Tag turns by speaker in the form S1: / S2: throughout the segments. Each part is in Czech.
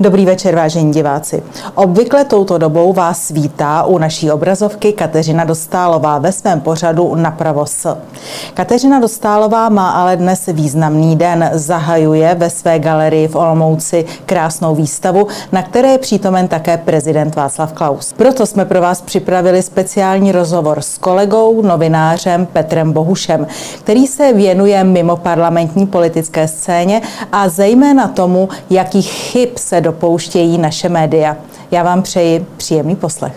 S1: Dobrý večer, vážení diváci. Obvykle touto dobou vás vítá u naší obrazovky Kateřina Dostálová ve svém pořadu Napravo s. Kateřina Dostálová má ale dnes významný den. Zahajuje ve své galerii v Olomouci krásnou výstavu, na které je přítomen také prezident Václav Klaus. Proto jsme pro vás připravili speciální rozhovor s kolegou, novinářem Petrem Bohušem, který se věnuje mimo parlamentní politické scéně a zejména tomu, jakých chyb se dopouštějí naše média. Já vám přeji příjemný poslech.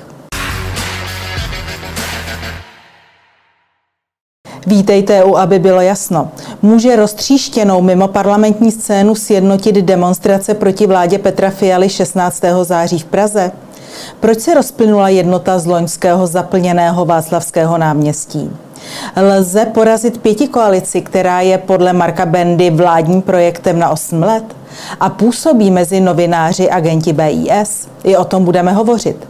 S1: Vítejte u, aby bylo jasno. Může roztříštěnou mimo parlamentní scénu sjednotit demonstrace proti vládě Petra Fialy 16. září v Praze? Proč se rozplynula jednota z loňského zaplněného Václavského náměstí? Lze porazit pěti koalici, která je podle Marka Bendy vládním projektem na 8 let? A působí mezi novináři agenti BIS? I o tom budeme hovořit.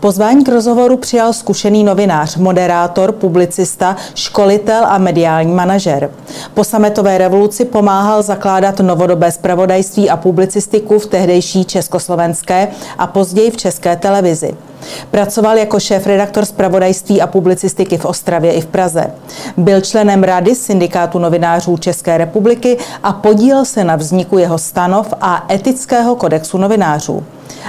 S1: Pozvání k rozhovoru přijal zkušený novinář, moderátor, publicista, školitel a mediální manažer. Po sametové revoluci pomáhal zakládat novodobé spravodajství a publicistiku v tehdejší československé a později v české televizi. Pracoval jako šéf-redaktor zpravodajství a publicistiky v Ostravě i v Praze. Byl členem rady syndikátu novinářů České republiky a podílel se na vzniku jeho stanov a etického kodexu novinářů.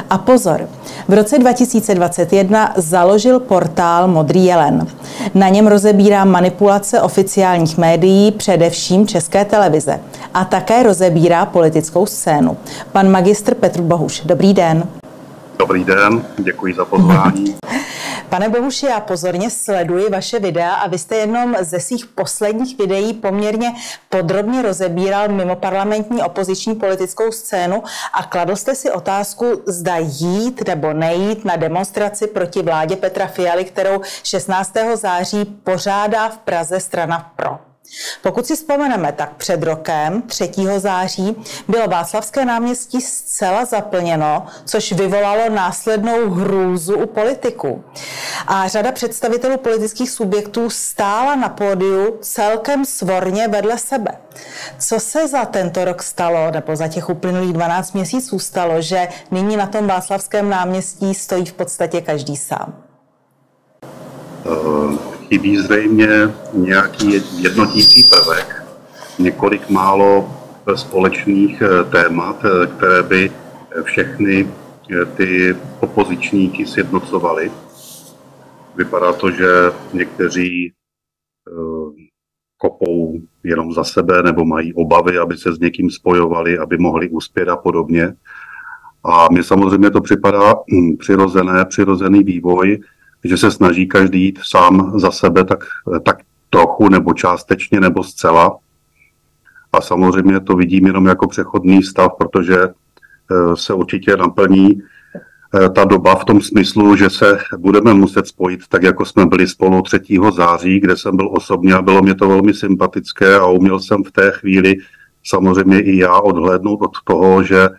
S1: A pozor, v roce 2021 založil portál Modrý jelen. Na něm rozebírá manipulace oficiálních médií, především České televize. A také rozebírá politickou scénu. Pan magistr Petr Bohuš, dobrý den.
S2: Dobrý den, děkuji za pozvání.
S1: Pane Bohuši, já pozorně sleduji vaše videa a vy jste jednom ze svých posledních videí poměrně podrobně rozebíral mimo parlamentní opoziční politickou scénu a kladl jste si otázku, zda jít nebo nejít na demonstraci proti vládě Petra Fialy, kterou 16. září pořádá v Praze strana PRO. Pokud si vzpomeneme, tak před rokem, 3. září, bylo Václavské náměstí zcela zaplněno, což vyvolalo následnou hrůzu u politiků. A řada představitelů politických subjektů stála na pódiu celkem svorně vedle sebe. Co se za tento rok stalo, nebo za těch uplynulých 12 měsíců stalo, že nyní na tom Václavském náměstí stojí v podstatě každý sám?
S2: Uh chybí zřejmě nějaký jednotící prvek, několik málo společných eh, témat, eh, které by všechny eh, ty opozičníky sjednocovaly. Vypadá to, že někteří kopou jenom za sebe nebo mají obavy, aby se s někým spojovali, aby mohli uspět a podobně. A mně samozřejmě to připadá hm, přirozené, přirozený vývoj, že se snaží každý jít sám za sebe tak, tak trochu nebo částečně nebo zcela. A samozřejmě to vidím jenom jako přechodný stav, protože eh, se určitě naplní eh, ta doba v tom smyslu, že se budeme muset spojit tak, jako jsme byli spolu 3. září, kde jsem byl osobně a bylo mě to velmi sympatické a uměl jsem v té chvíli samozřejmě i já odhlédnout od toho, že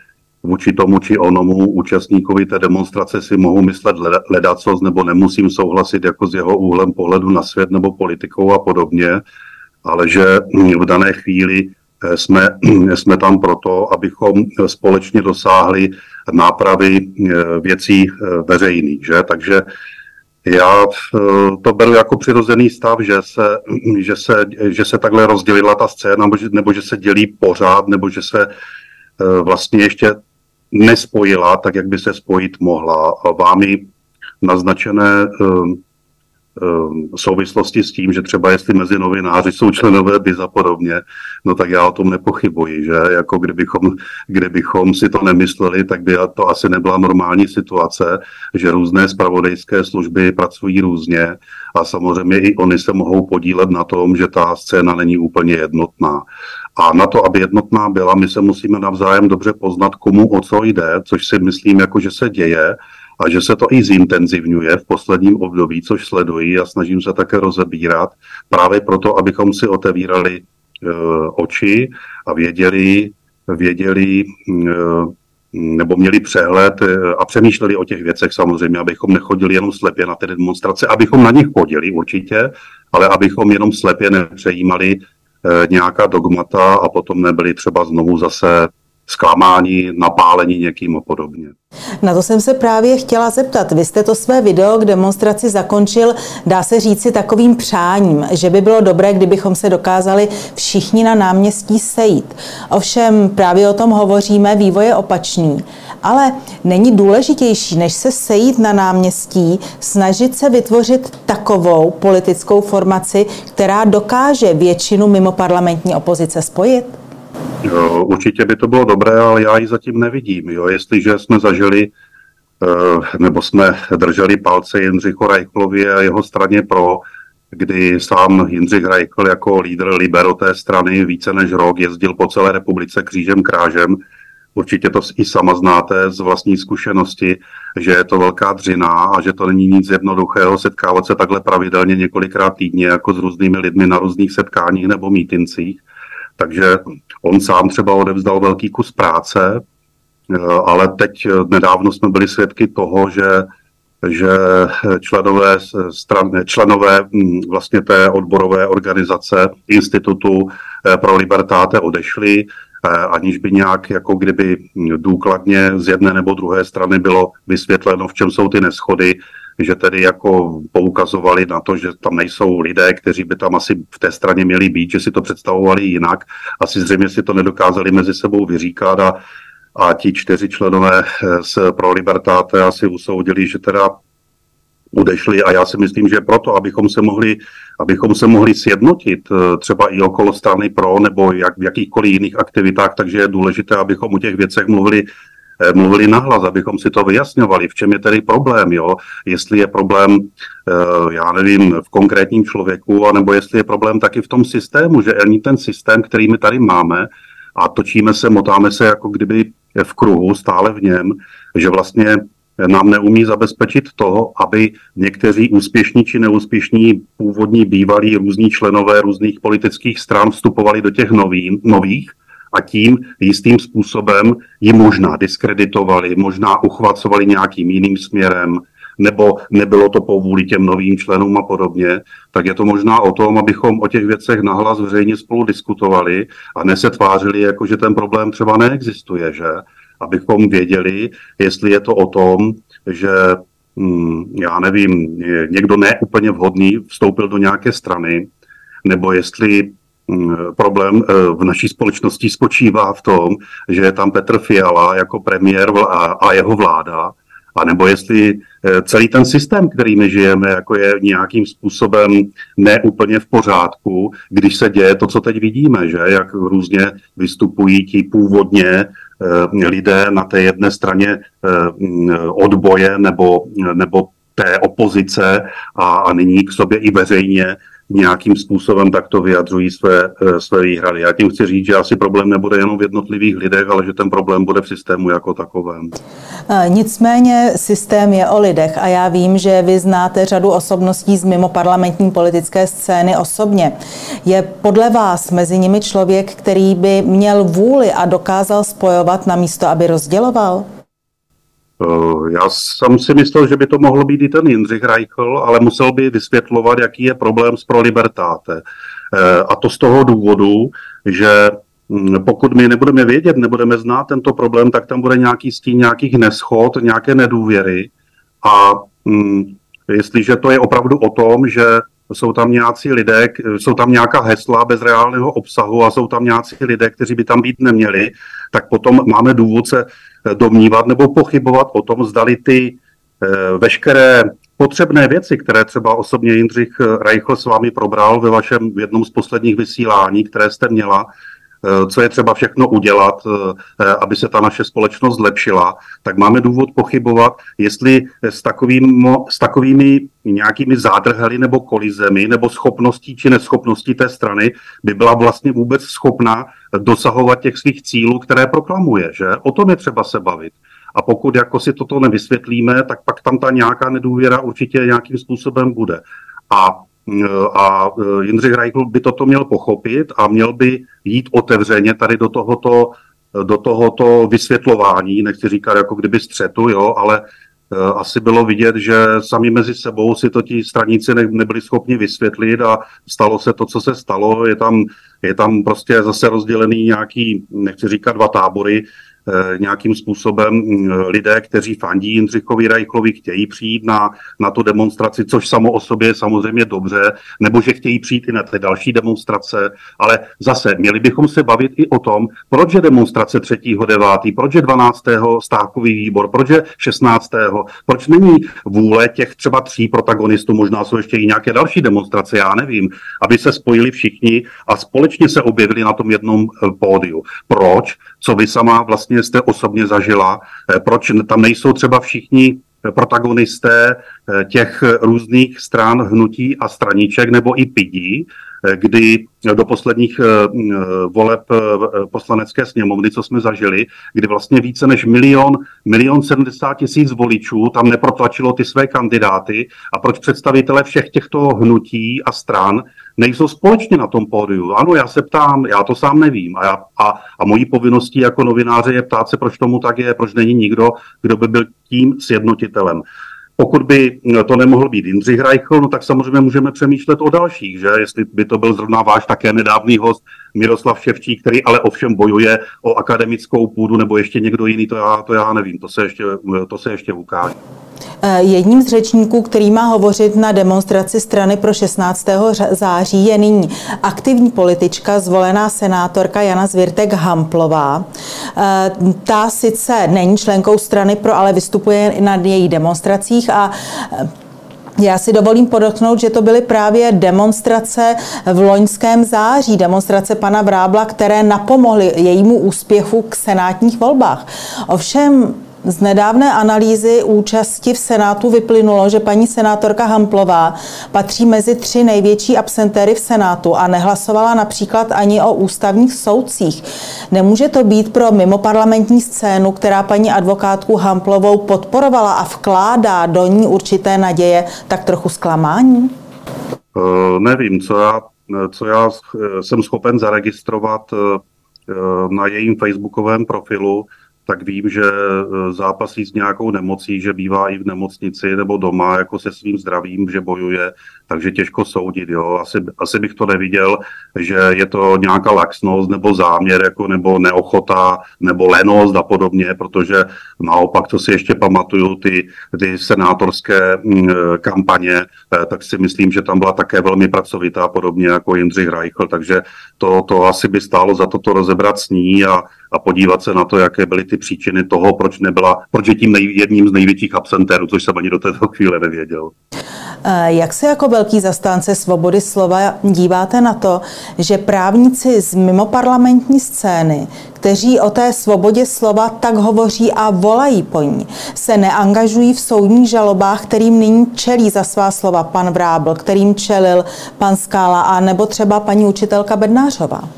S2: vůči tomu či onomu účastníkovi té demonstrace si mohu myslet ledacos nebo nemusím souhlasit jako s jeho úhlem pohledu na svět nebo politikou a podobně, ale že v dané chvíli eh, jsme, jsme tam proto, abychom společně dosáhli nápravy eh, věcí eh, veřejných. Že? Takže já to beru jako přirozený stav, že se, že se, že se takhle rozdělila ta scéna, nebo že, nebo že se dělí pořád, nebo že se vlastně ještě nespojila tak, jak by se spojit mohla. Vámi naznačené um, um, souvislosti s tím, že třeba jestli mezi novináři jsou členové BIZ a podobně, no tak já o tom nepochybuji, že jako kdybychom, kdybychom si to nemysleli, tak by to asi nebyla normální situace, že různé spravodajské služby pracují různě a samozřejmě i oni se mohou podílet na tom, že ta scéna není úplně jednotná. A na to, aby jednotná byla, my se musíme navzájem dobře poznat, komu o co jde, což si myslím, jako že se děje a že se to i zintenzivňuje v posledním období, což sleduji a snažím se také rozebírat, právě proto, abychom si otevírali e, oči a věděli, věděli e, nebo měli přehled e, a přemýšleli o těch věcech samozřejmě, abychom nechodili jenom slepě na ty demonstrace, abychom na nich chodili určitě, ale abychom jenom slepě nepřejímali Eh, nějaká dogmata a potom nebyli třeba znovu zase zklamání, napálení někým a podobně.
S1: Na to jsem se právě chtěla zeptat. Vy jste to své video k demonstraci zakončil, dá se říci, takovým přáním, že by bylo dobré, kdybychom se dokázali všichni na náměstí sejít. Ovšem právě o tom hovoříme, vývoj je opačný. Ale není důležitější, než se sejít na náměstí, snažit se vytvořit takovou politickou formaci, která dokáže většinu mimo parlamentní opozice spojit?
S2: Jo, určitě by to bylo dobré, ale já ji zatím nevidím. Jo. Jestliže jsme zažili eh, nebo jsme drželi palce Jindřichu Reichlovi a jeho straně pro, kdy sám Jindřich Reichl jako lídr libero té strany více než rok jezdil po celé republice křížem krážem. Určitě to i sama znáte z vlastní zkušenosti, že je to velká dřina a že to není nic jednoduchého setkávat se takhle pravidelně několikrát týdně jako s různými lidmi na různých setkáních nebo mítincích. Takže on sám třeba odevzdal velký kus práce, eh, ale teď eh, nedávno jsme byli svědky toho, že že členové, stran, členové hm, vlastně té odborové organizace Institutu eh, pro libertáte odešli, aniž by nějak jako kdyby důkladně z jedné nebo druhé strany bylo vysvětleno, v čem jsou ty neschody, že tedy jako poukazovali na to, že tam nejsou lidé, kteří by tam asi v té straně měli být, že si to představovali jinak. Asi zřejmě si to nedokázali mezi sebou vyříkat a, a ti čtyři členové z Pro Libertáte asi usoudili, že teda odešli a já si myslím, že proto, abychom se mohli, abychom se mohli sjednotit eh, třeba i okolo strany pro nebo jak, v jakýchkoliv jiných aktivitách, takže je důležité, abychom o těch věcech mluvili Eh, mluvili nahlas, abychom si to vyjasňovali, v čem je tedy problém, jo? jestli je problém, eh, já nevím, v konkrétním člověku, anebo jestli je problém taky v tom systému, že ani ten systém, který my tady máme, a točíme se, motáme se jako kdyby v kruhu, stále v něm, že vlastně nám neumí zabezpečit toho, aby někteří úspěšní či neúspěšní původní bývalí různí členové různých politických stran vstupovali do těch nový, nových a tím jistým způsobem ji možná diskreditovali, možná uchvacovali nějakým jiným směrem, nebo nebylo to po vůli těm novým členům a podobně, tak je to možná o tom, abychom o těch věcech nahlas veřejně spolu diskutovali a ne se tvářili, jako že ten problém třeba neexistuje, že? Abychom věděli, jestli je to o tom, že hm, já nevím, někdo neúplně vhodný vstoupil do nějaké strany, nebo jestli Mm, problém eh, v naší společnosti spočívá v tom, že je tam Petr Fiala jako premiér a jeho vláda, a nebo jestli eh, celý ten systém, který my žijeme, jako je nějakým způsobem neúplně v pořádku, když se děje to, co teď vidíme, že? Jak různě vystupují ti původně eh, lidé na té jedné straně mm, odboje nebo, nebo té opozice a, a nyní k sobě i veřejně nějakým způsobem takto vyjadřují své, eh, své výhrady. Já tím chci říct, že asi problém nebude jenom v jednotlivých lidech, ale že ten problém bude v systému jako takovém.
S1: Eh, nicméně systém je o lidech a já vím, že vy znáte řadu osobností z mimo parlamentní politické scény osobně. Je podle vás mezi nimi člověk, který by měl vůli a dokázal spojovat na místo, aby rozděloval?
S2: Eh, já jsem si myslel, že by to mohlo být i ten Jindřich Reichl, ale musel by vysvětlovat, jaký je problém s Pro Libertáte. Eh, a to z toho důvodu, že hm, pokud my nebudeme vědět, nebudeme znát tento problém, tak tam bude nějaký stín nějakých neschod, nějaké nedůvěry. A hm, jestliže to je opravdu o tom, že jsou tam nějací lidé, jsou tam nějaká hesla bez reálného obsahu a jsou tam nějací lidé, kteří by tam být neměli, tak potom máme důvod se domnívat nebo pochybovat o tom, zdali ty eh, veškeré potřebné věci, které třeba osobně Jindřich Reichl s vámi probral ve vašem jednom z posledních vysílání, které jste měla, Eh, co je třeba všechno udělat, eh, aby se ta naše společnost zlepšila, tak máme důvod pochybovat, jestli s, takovým, s takovými nějakými zádrhely nebo kolizemi nebo schopností či neschopností té strany by byla vlastně vůbec schopna dosahovat těch svých cílů, které proklamuje. Že? O tom je třeba se bavit. A pokud jako si toto nevysvětlíme, tak pak tam ta nějaká nedůvěra určitě nějakým způsobem bude. A a e, Jindřich Reichl by toto měl pochopit a měl by jít otevřeně tady do tohoto, do tohoto vysvětlování, nechci říkat jako kdyby střetu, jo, ale asi bylo vidět, že sami mezi sebou si to ti straníci ne, nebyli schopni vysvětlit a stalo se to, co se stalo. Je tam je tam prostě zase rozdělený nějaký, nechci říkat dva tábory, Eh, nějakým způsobem mm, lidé, kteří fandí Jindřichovi Rajchlovi, chtějí přijít na, na tu demonstraci, což samo o sobě je samozřejmě dobře, nebo že chtějí přijít i na ty další demonstrace, ale zase měli bychom se bavit i o tom, proč je demonstrace 3.9., proč je 12. stávkový výbor, proč je 16. proč není vůle těch třeba tří protagonistů, možná jsou ještě i nějaké další demonstrace, já nevím, aby se spojili všichni a společně se objevili na tom jednom eh, pódiu. Proč? Co vy sama vlastně vlastně jste osobně zažila, eh, proč tam nejsou třeba všichni protagonisté eh, těch různých stran, hnutí a straníček nebo i pidí, eh, kdy do posledních voleb poslanecké sněmovny, co jsme zažili, kdy vlastně více než milion, milion 70 tisíc voličů tam neprotlačilo ty své kandidáty a proč představitele všech těchto hnutí a stran nejsou společně na tom pódiu. Ano, já se ptám, já to sám nevím. A, já, a, a mojí povinností jako novináře je ptát se, proč tomu tak je, proč není nikdo, kdo by byl tím sjednotitelem. Pokud by to nemohl být Jindřich Reichl, no tak samozřejmě můžeme přemýšlet o dalších, že? Jestli by to byl zrovna váš také nedávný host Miroslav Ševčík, který ale ovšem bojuje o akademickou půdu, nebo ještě někdo jiný, to já, to já nevím, to se ještě, to se ještě ukáže.
S1: Eh, jedním z řečníků, který má hovořit na demonstraci strany pro 16. září, je nyní aktivní politička, zvolená senátorka Jana Zvirtek Hamplová. Eh, ta sice není členkou strany pro, ale vystupuje na její demonstracích a eh, já si dovolím podotknout, že to byly právě demonstrace v loňském září, demonstrace pana Vrábla, které napomohly jejímu úspěchu k senátních volbách. Ovšem z nedávné analýzy účasti v Senátu vyplynulo, že paní senátorka Hamplová patří mezi tři největší absentéry v Senátu a nehlasovala například ani o ústavních soudcích. Nemůže to být pro mimoparlamentní scénu, která paní advokátku Hamplovou podporovala a vkládá do ní určité naděje, tak trochu zklamání?
S2: Uh, nevím, co já, co já jsem schopen zaregistrovat uh, na jejím facebookovém profilu tak vím, že e, zápasí s nějakou nemocí, že bývá i v nemocnici nebo doma jako se svým zdravím, že bojuje, takže těžko soudit. Jo. Asi, asi bych to neviděl, že je to nějaká laxnost nebo záměr, jako, nebo neochota, nebo lenost a podobně, protože naopak, to si ještě pamatuju, ty, ty senátorské mm, e, kampaně, e, tak si myslím, že tam byla také velmi pracovitá, podobně jako Jindřich Reichl, takže to, to asi by stálo za to to rozebrat s ní a, a podívat se na to, jaké byly ty příčiny toho, proč nebyla, proč je tím nej, jedním z největších absentérů, což jsem ani do této chvíle nevěděl.
S1: Eh, jak se jako velký zastánce svobody slova díváte na to, že právníci z mimoparlamentní scény, kteří o té svobodě slova tak hovoří a volají po ní, se neangažují v soudních žalobách, kterým nyní čelí za svá slova pan Vrábl, kterým čelil pan Skála a nebo třeba paní učitelka Bednářová?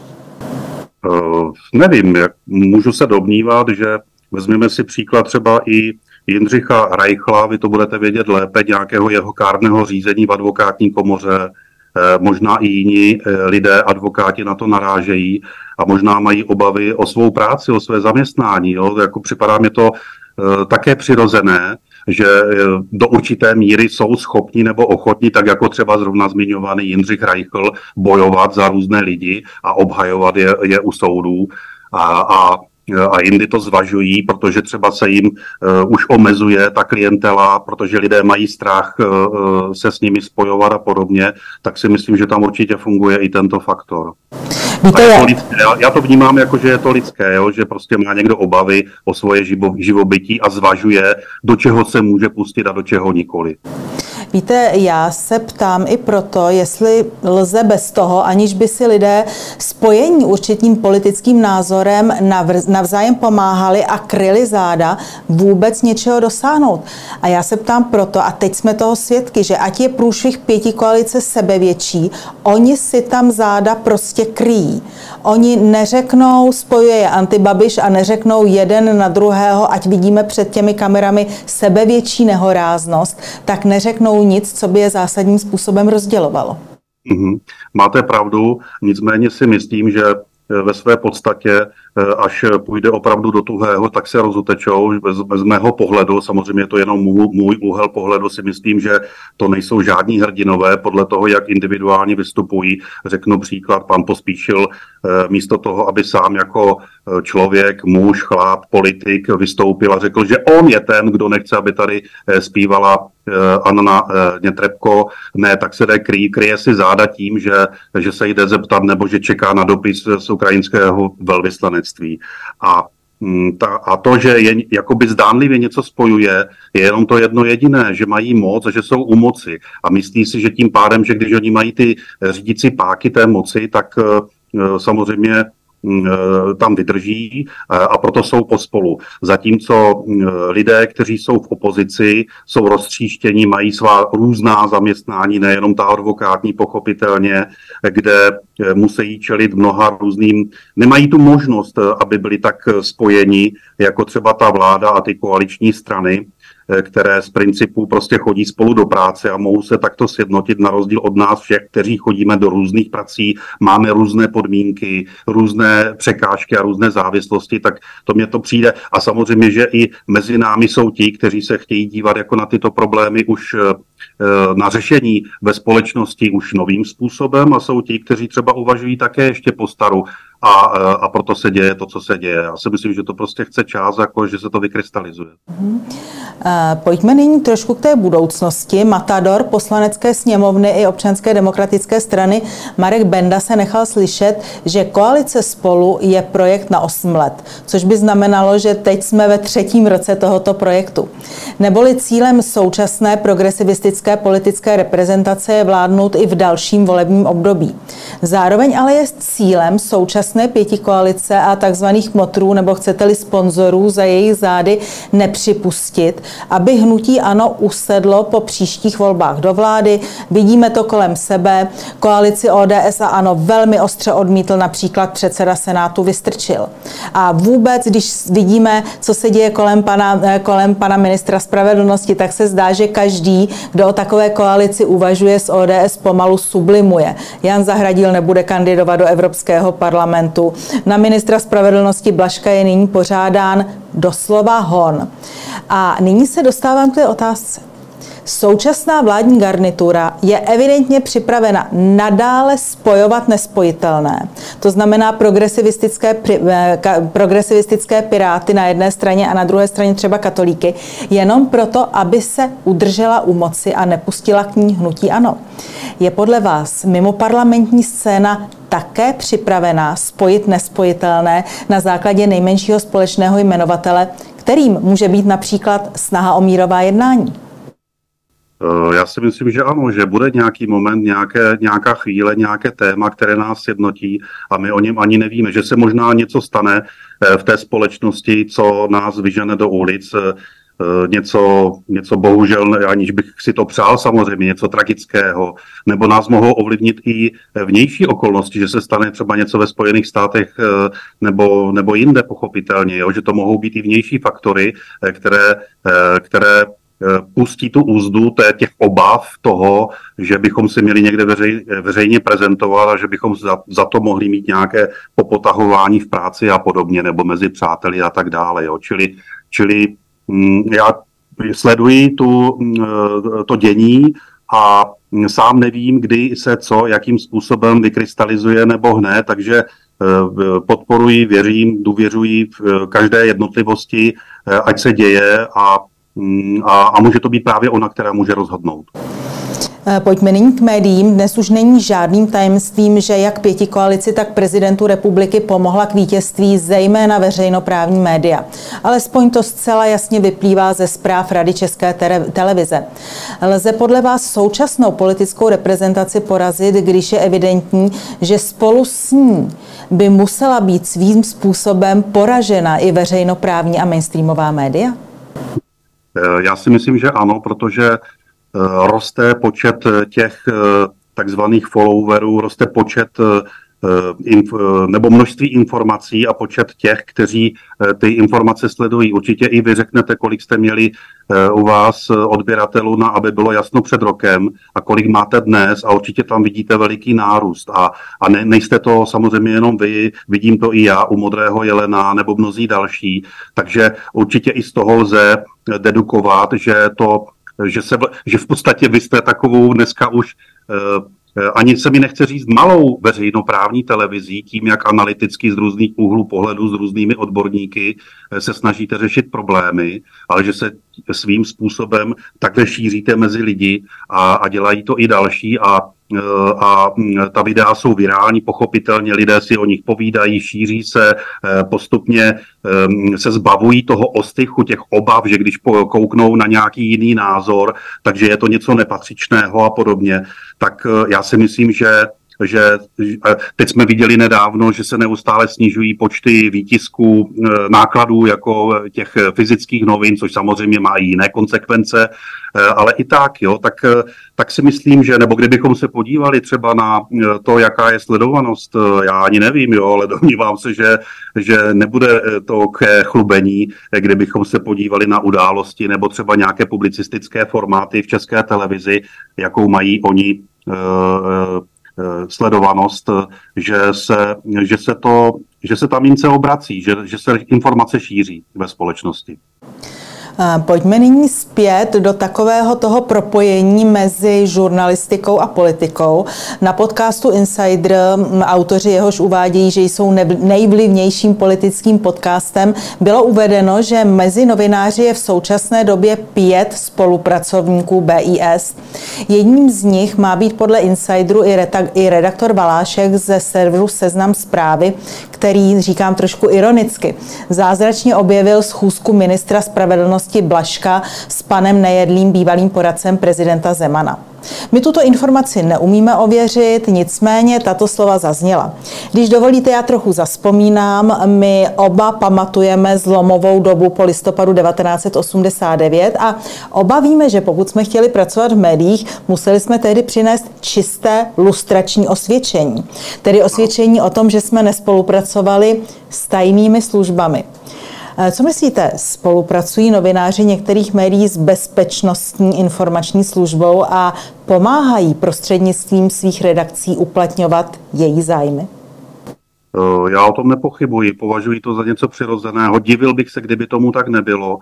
S2: Uh, nevím, jak můžu se domnívat, že vezmeme si příklad třeba i Jindřicha Reichla, vy to budete vědět lépe, nějakého jeho kárného řízení v advokátní komoře, eh, možná i jiní eh, lidé, advokáti na to narážejí a možná mají obavy o svou práci, o své zaměstnání. Jo? Jako připadá mi to také přirozené, že do určité míry jsou schopni nebo ochotní, tak jako třeba zrovna zmiňovaný Jindřich Reichl, bojovat za různé lidi a obhajovat je, je u soudů. A, a a jindy to zvažují, protože třeba se jim uh, už omezuje ta klientela, protože lidé mají strach uh, se s nimi spojovat a podobně, tak si myslím, že tam určitě funguje i tento faktor. Víte, je to lidské. Já, já to vnímám jako, že je to lidské, jo? že prostě má někdo obavy o svoje živo, živobytí a zvažuje, do čeho se může pustit a do čeho nikoli.
S1: Víte, já se ptám i proto, jestli lze bez toho, aniž by si lidé spojení určitým politickým názorem navzájem pomáhali a kryli záda, vůbec něčeho dosáhnout. A já se ptám proto, a teď jsme toho svědky, že ať je průšvih pěti koalice sebevětší, oni si tam záda prostě kryjí. Oni neřeknou, spojuje je antibabiš a neřeknou jeden na druhého, ať vidíme před těmi kamerami sebevětší nehoráznost, tak neřeknou nic, co by je zásadním způsobem rozdělovalo.
S2: Mm-hmm. Máte pravdu, nicméně si myslím, že ve své podstatě, až půjde opravdu do tuhého, tak se rozutečou. Bez, bez mého pohledu, samozřejmě je to jenom můj, můj úhel pohledu, si myslím, že to nejsou žádní hrdinové podle toho, jak individuálně vystupují. Řeknu příklad, pan Pospíšil místo toho, aby sám jako člověk, muž, chlap, politik vystoupil a řekl, že on je ten, kdo nechce, aby tady zpívala Anna Nětrebko, ne, tak se jde kryje, kryje si záda tím, že, že se jde zeptat nebo že čeká na dopis z ukrajinského velvyslanectví. A mm, ta, a to, že je jakoby zdánlivě něco spojuje, je jenom to jedno jediné, že mají moc a že jsou u moci. A myslí si, že tím pádem, že když oni mají ty řídící páky té moci, tak samozřejmě Mm, eh, tam vydrží eh, a proto jsou pospolu. Zatímco mm, lidé, kteří jsou v opozici, jsou roztříštění, mají svá různá zaměstnání, nejenom ta advokátní pochopitelně, kde eh, musí čelit mnoha různým, nemají tu možnost, aby byli tak spojeni, jako třeba ta vláda a ty koaliční strany, Eh, které z principu prostě chodí spolu do práce a mohou se takto sjednotit na rozdíl od nás všech, kteří chodíme do různých prací, máme různé podmínky, různé překážky a různé závislosti, tak to mě to přijde. A samozřejmě, že i mezi námi jsou ti, kteří se chtějí dívat jako na tyto problémy už eh, na řešení ve společnosti už novým způsobem a jsou ti, kteří třeba uvažují také ještě po staru a, a proto se děje to, co se děje. Já si myslím, že to prostě chce čas, jako že se to vykrystalizuje. Mm-hmm.
S1: Pojďme nyní trošku k té budoucnosti. Matador poslanecké sněmovny i občanské demokratické strany Marek Benda se nechal slyšet, že koalice spolu je projekt na 8 let, což by znamenalo, že teď jsme ve třetím roce tohoto projektu. Neboli cílem současné progresivistické politické reprezentace je vládnout i v dalším volebním období. Zároveň ale je cílem současné pěti koalice a takzvaných motrů nebo chcete-li sponzorů za jejich zády nepřipustit, aby hnutí ANO usedlo po příštích volbách do vlády. Vidíme to kolem sebe. Koalici ODS a ANO velmi ostře odmítl například předseda Senátu Vystrčil. A vůbec, když vidíme, co se děje kolem pana, kolem pana ministra spravedlnosti, tak se zdá, že každý, kdo o takové koalici uvažuje z ODS, pomalu sublimuje. Jan Zahradil nebude kandidovat do Evropského parlamentu. Na ministra spravedlnosti Blaška je nyní pořádán doslova hon. A nyní se dostávám k té otázce. Současná vládní garnitura je evidentně připravena nadále spojovat nespojitelné. To znamená progresivistické, eh, progresivistické piráty na jedné straně a na druhé straně třeba katolíky, jenom proto, aby se udržela u moci a nepustila k ní hnutí ano. Je podle vás mimo parlamentní scéna také připravená spojit nespojitelné na základě nejmenšího společného jmenovatele, kterým může být například snaha o mírová jednání?
S2: Eh, já si myslím, že ano, že bude nějaký moment, nějaké, nějaká chvíle, nějaké téma, které nás sjednotí a my o něm ani nevíme, že se možná něco stane eh, v té společnosti, co nás vyžene do ulic, eh, něco, něco bohužel, aniž bych si to přál samozřejmě, něco tragického, nebo nás mohou ovlivnit i vnější okolnosti, že se stane třeba něco ve Spojených státech nebo, nebo jinde pochopitelně, jo? že to mohou být i vnější faktory, které, které pustí tu úzdu té těch obav toho, že bychom si měli někde veřej, veřejně prezentovat a že bychom za, za to mohli mít nějaké popotahování v práci a podobně, nebo mezi přáteli a tak dále. Jo. Čili, čili mm, já sleduji tu, mm, eh, to dění a sám nevím, kdy se co, jakým způsobem vykrystalizuje nebo hne, takže eh, podporuji, věřím, důvěřuji v každé jednotlivosti, ať se děje a a, a může to být právě ona, která může rozhodnout.
S1: Eh, pojďme nyní k médiím. Dnes už není žádným tajemstvím, že jak pěti koalici, tak prezidentu republiky pomohla k vítězství zejména veřejnoprávní média. Alespoň to zcela jasně vyplývá ze zpráv Rady České televize. Lze podle vás současnou politickou reprezentaci porazit, když je evidentní, že spolu s ní by musela být svým způsobem poražena i veřejnoprávní a mainstreamová média?
S2: Eh, já si myslím, že ano, protože eh, roste počet těch eh, takzvaných followerů, roste počet nebo množství informací a počet těch, kteří ty informace sledují. Určitě i vy řeknete, kolik jste měli u vás odběratelů, na, aby bylo jasno před rokem a kolik máte dnes a určitě tam vidíte veliký nárůst. A, a ne, nejste to samozřejmě jenom vy, vidím to i já u Modrého jelena nebo mnozí další. Takže určitě i z toho lze dedukovat, že to že, se, že v podstatě vy jste takovou dneska už eh, ani se mi nechce říct malou veřejnoprávní televizí, tím, jak analyticky z různých úhlů pohledu, s různými odborníky eh, se snažíte řešit problémy, ale že se svým způsobem takhle šíříte mezi lidi a, a dělají to i další a Eh, a mm, ta videa jsou virální, pochopitelně lidé si o nich povídají, šíří se, eh, postupně eh, se zbavují toho ostychu, těch obav, že když kouknou na nějaký jiný názor, takže je to něco nepatřičného a podobně, tak já si myslím, že že teď jsme viděli nedávno, že se neustále snižují počty výtisků nákladů jako těch fyzických novin, což samozřejmě má i jiné konsekvence, ale i tak, jo, tak, tak si myslím, že, nebo kdybychom se podívali třeba na to, jaká je sledovanost, já ani nevím, jo, ale domnívám se, že, že nebude to ke chlubení, kdybychom se podívali na události nebo třeba nějaké publicistické formáty v české televizi, jakou mají oni sledovanost, že se, že se, to, že se ta mince obrací, že, že se informace šíří ve společnosti.
S1: Pojďme nyní zpět do takového toho propojení mezi žurnalistikou a politikou. Na podcastu Insider autoři jehož uvádějí, že jsou nejvlivnějším politickým podcastem, bylo uvedeno, že mezi novináři je v současné době pět spolupracovníků BIS. Jedním z nich má být podle Insideru i redaktor Valášek ze serveru Seznam zprávy, který, říkám trošku ironicky, zázračně objevil schůzku ministra spravedlnosti Blaška s panem Nejedlým, bývalým poradcem prezidenta Zemana. My tuto informaci neumíme ověřit, nicméně tato slova zazněla. Když dovolíte, já trochu zaspomínám, my oba pamatujeme zlomovou dobu po listopadu 1989 a oba víme, že pokud jsme chtěli pracovat v médiích, museli jsme tehdy přinést čisté lustrační osvědčení. Tedy osvědčení o tom, že jsme nespolupracovali s tajnými službami. Eh, co myslíte, spolupracují novináři některých médií s bezpečnostní informační službou a pomáhají prostřednictvím svých redakcí uplatňovat její zájmy?
S2: Eh, já o tom nepochybuji, považuji to za něco přirozeného. Divil bych se, kdyby tomu tak nebylo.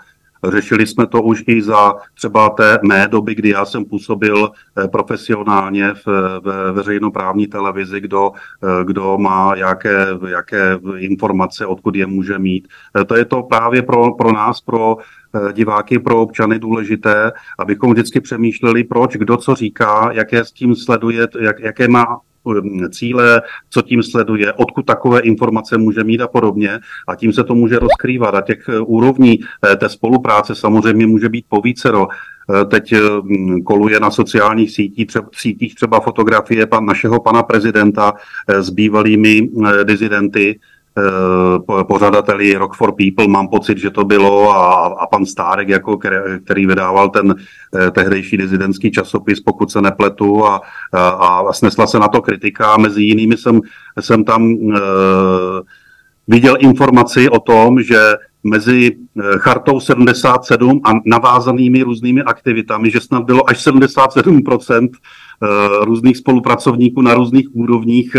S2: Řešili jsme to už i za třeba té mé doby, kdy já jsem působil eh, profesionálně v, ve veřejnoprávní televizi, kdo, eh, kdo má jaké, jaké informace, odkud je může mít. Eh, to je to právě pro, pro nás, pro diváky, pro občany důležité, abychom vždycky přemýšleli, proč, kdo co říká, jaké s tím sleduje, jak, jaké má cíle, co tím sleduje, odkud takové informace může mít a podobně. A tím se to může rozkrývat. A těch eh, úrovní eh, té spolupráce samozřejmě může být povícero. Eh, teď koluje na sociálních sítích třeba, sítích třeba fotografie pan, našeho pana prezidenta s bývalými dizidenty, pořadateli Rock for People, mám pocit, že to bylo a, a pan Stárek, jako, který vydával ten eh, tehdejší dizidentský časopis, pokud se nepletu a, a, a snesla se na to kritika. Mezi jinými jsem, jsem tam uh, viděl informaci o tom, že mezi chartou 77 a navázanými různými aktivitami, že snad bylo až 77% různých spolupracovníků na různých úrovních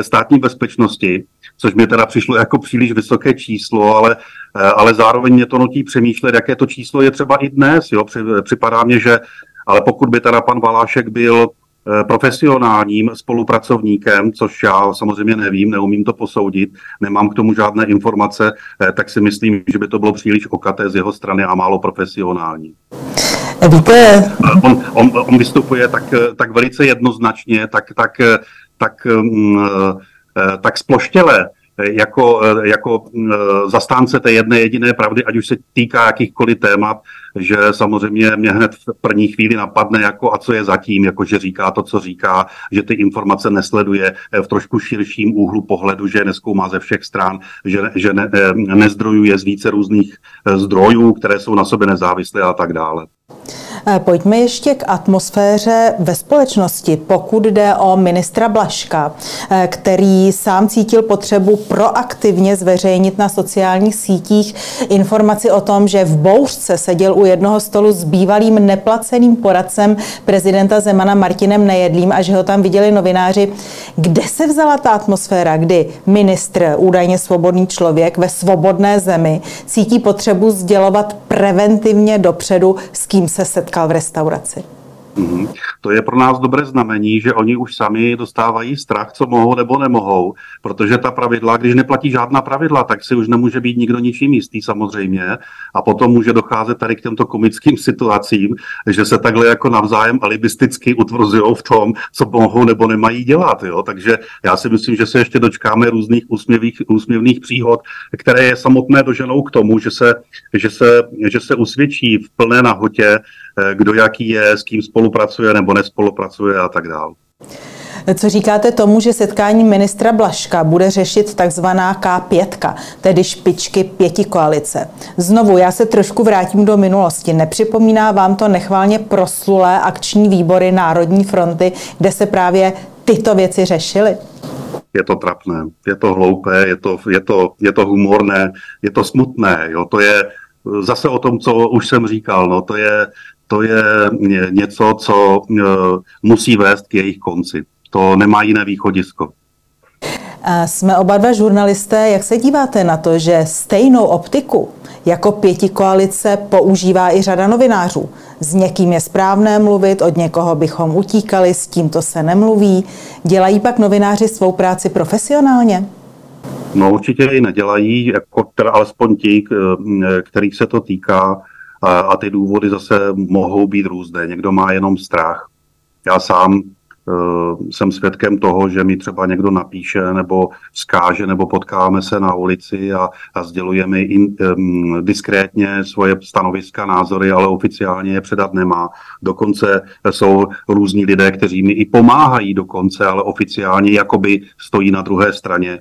S2: státní bezpečnosti což mi teda přišlo jako příliš vysoké číslo, ale, eh, ale zároveň mě to nutí přemýšlet, jaké to číslo je třeba i dnes. Jo? Připadá mě, že ale pokud by teda pan Valášek byl eh, profesionálním spolupracovníkem, což já samozřejmě nevím, neumím to posoudit, nemám k tomu žádné informace, eh, tak si myslím, že by to bylo příliš okaté z jeho strany a málo profesionální. Víte... On, on, on vystupuje tak, tak velice jednoznačně, tak, tak, tak um, Eh, tak sploštěle eh, jako, eh, jako zastánce té jedné jediné pravdy, ať už se týká jakýchkoliv témat, že samozřejmě mě hned v první chvíli napadne, jako a co je zatím, jako že říká to, co říká, že ty informace nesleduje v trošku širším úhlu pohledu, že je neskoumá ze všech stran, že, že ne, nezdrojuje z více různých zdrojů, které jsou na sobě nezávislé a tak dále.
S1: Eh, pojďme ještě k atmosféře ve společnosti, pokud jde o ministra Blaška, eh, který sám cítil potřebu proaktivně zveřejnit na sociálních sítích informaci o tom, že v bouřce seděl u jednoho stolu s bývalým neplaceným poradcem prezidenta Zemana Martinem Nejedlým a že ho tam viděli novináři. Kde se vzala ta atmosféra, kdy ministr, údajně svobodný člověk ve svobodné zemi, cítí potřebu sdělovat preventivně dopředu, s kým se setkal v restauraci?
S2: Mm-hmm. To je pro nás dobré znamení, že oni už sami dostávají strach, co mohou nebo nemohou, protože ta pravidla, když neplatí žádná pravidla, tak si už nemůže být nikdo ničím jistý samozřejmě a potom může docházet tady k těmto komickým situacím, že se takhle jako navzájem alibisticky utvrzují v tom, co mohou nebo nemají dělat. Jo? Takže já si myslím, že se ještě dočkáme různých úsměvých, úsměvných příhod, které je samotné doženou k tomu, že se, že se, že se usvědčí v plné nahotě, kdo jaký je, s kým spolupracuje nebo nespolupracuje a tak dále.
S1: Co říkáte tomu, že setkání ministra Blaška bude řešit takzvaná K5, tedy špičky pěti koalice? Znovu, já se trošku vrátím do minulosti. Nepřipomíná vám to nechválně proslulé akční výbory Národní fronty, kde se právě tyto věci řešily?
S2: je to trapné, je to hloupé, je to, je to, je to humorné, je to smutné. Jo? To je zase o tom, co už jsem říkal. No, to, je, to je něco, co e, musí vést k jejich konci. To nemá jiné východisko.
S1: Jsme oba dva žurnalisté. Jak se díváte na to, že stejnou optiku jako pěti koalice používá i řada novinářů? S někým je správné mluvit, od někoho bychom utíkali, s tímto se nemluví. Dělají pak novináři svou práci profesionálně?
S2: No určitě ji nedělají, jako teda alespoň ti, kterých se to týká. A, ty důvody zase mohou být různé. Někdo má jenom strach. Já sám uh, jsem svědkem toho, že mi třeba někdo napíše nebo skáže nebo potkáme se na ulici a, a sděluje mi in, um, diskrétně svoje stanoviska, názory, ale oficiálně je předat nemá. Dokonce jsou různí lidé, kteří mi i pomáhají dokonce, ale oficiálně jakoby stojí na druhé straně.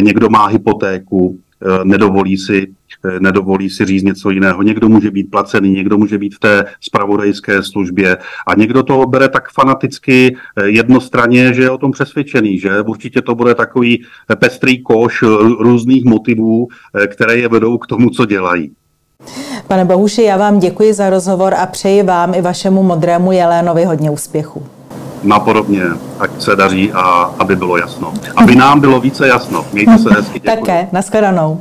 S2: Někdo má hypotéku, Eh, nedovolí si, nedovolí si říct něco jiného. Někdo může být placený, někdo může být v té spravodajské službě a někdo to bere tak fanaticky eh, jednostranně, že je o tom přesvědčený, že určitě to bude takový pestrý koš různých motivů, které je vedou k tomu, co dělají.
S1: Pane Bohuši, já vám děkuji za rozhovor a přeji vám i vašemu modrému Jelénovi hodně úspěchu
S2: napodobně, ať se daří a aby bylo jasno. Aby nám bylo více jasno. Mějte se hezky.
S1: Děkuji. Také, nashledanou.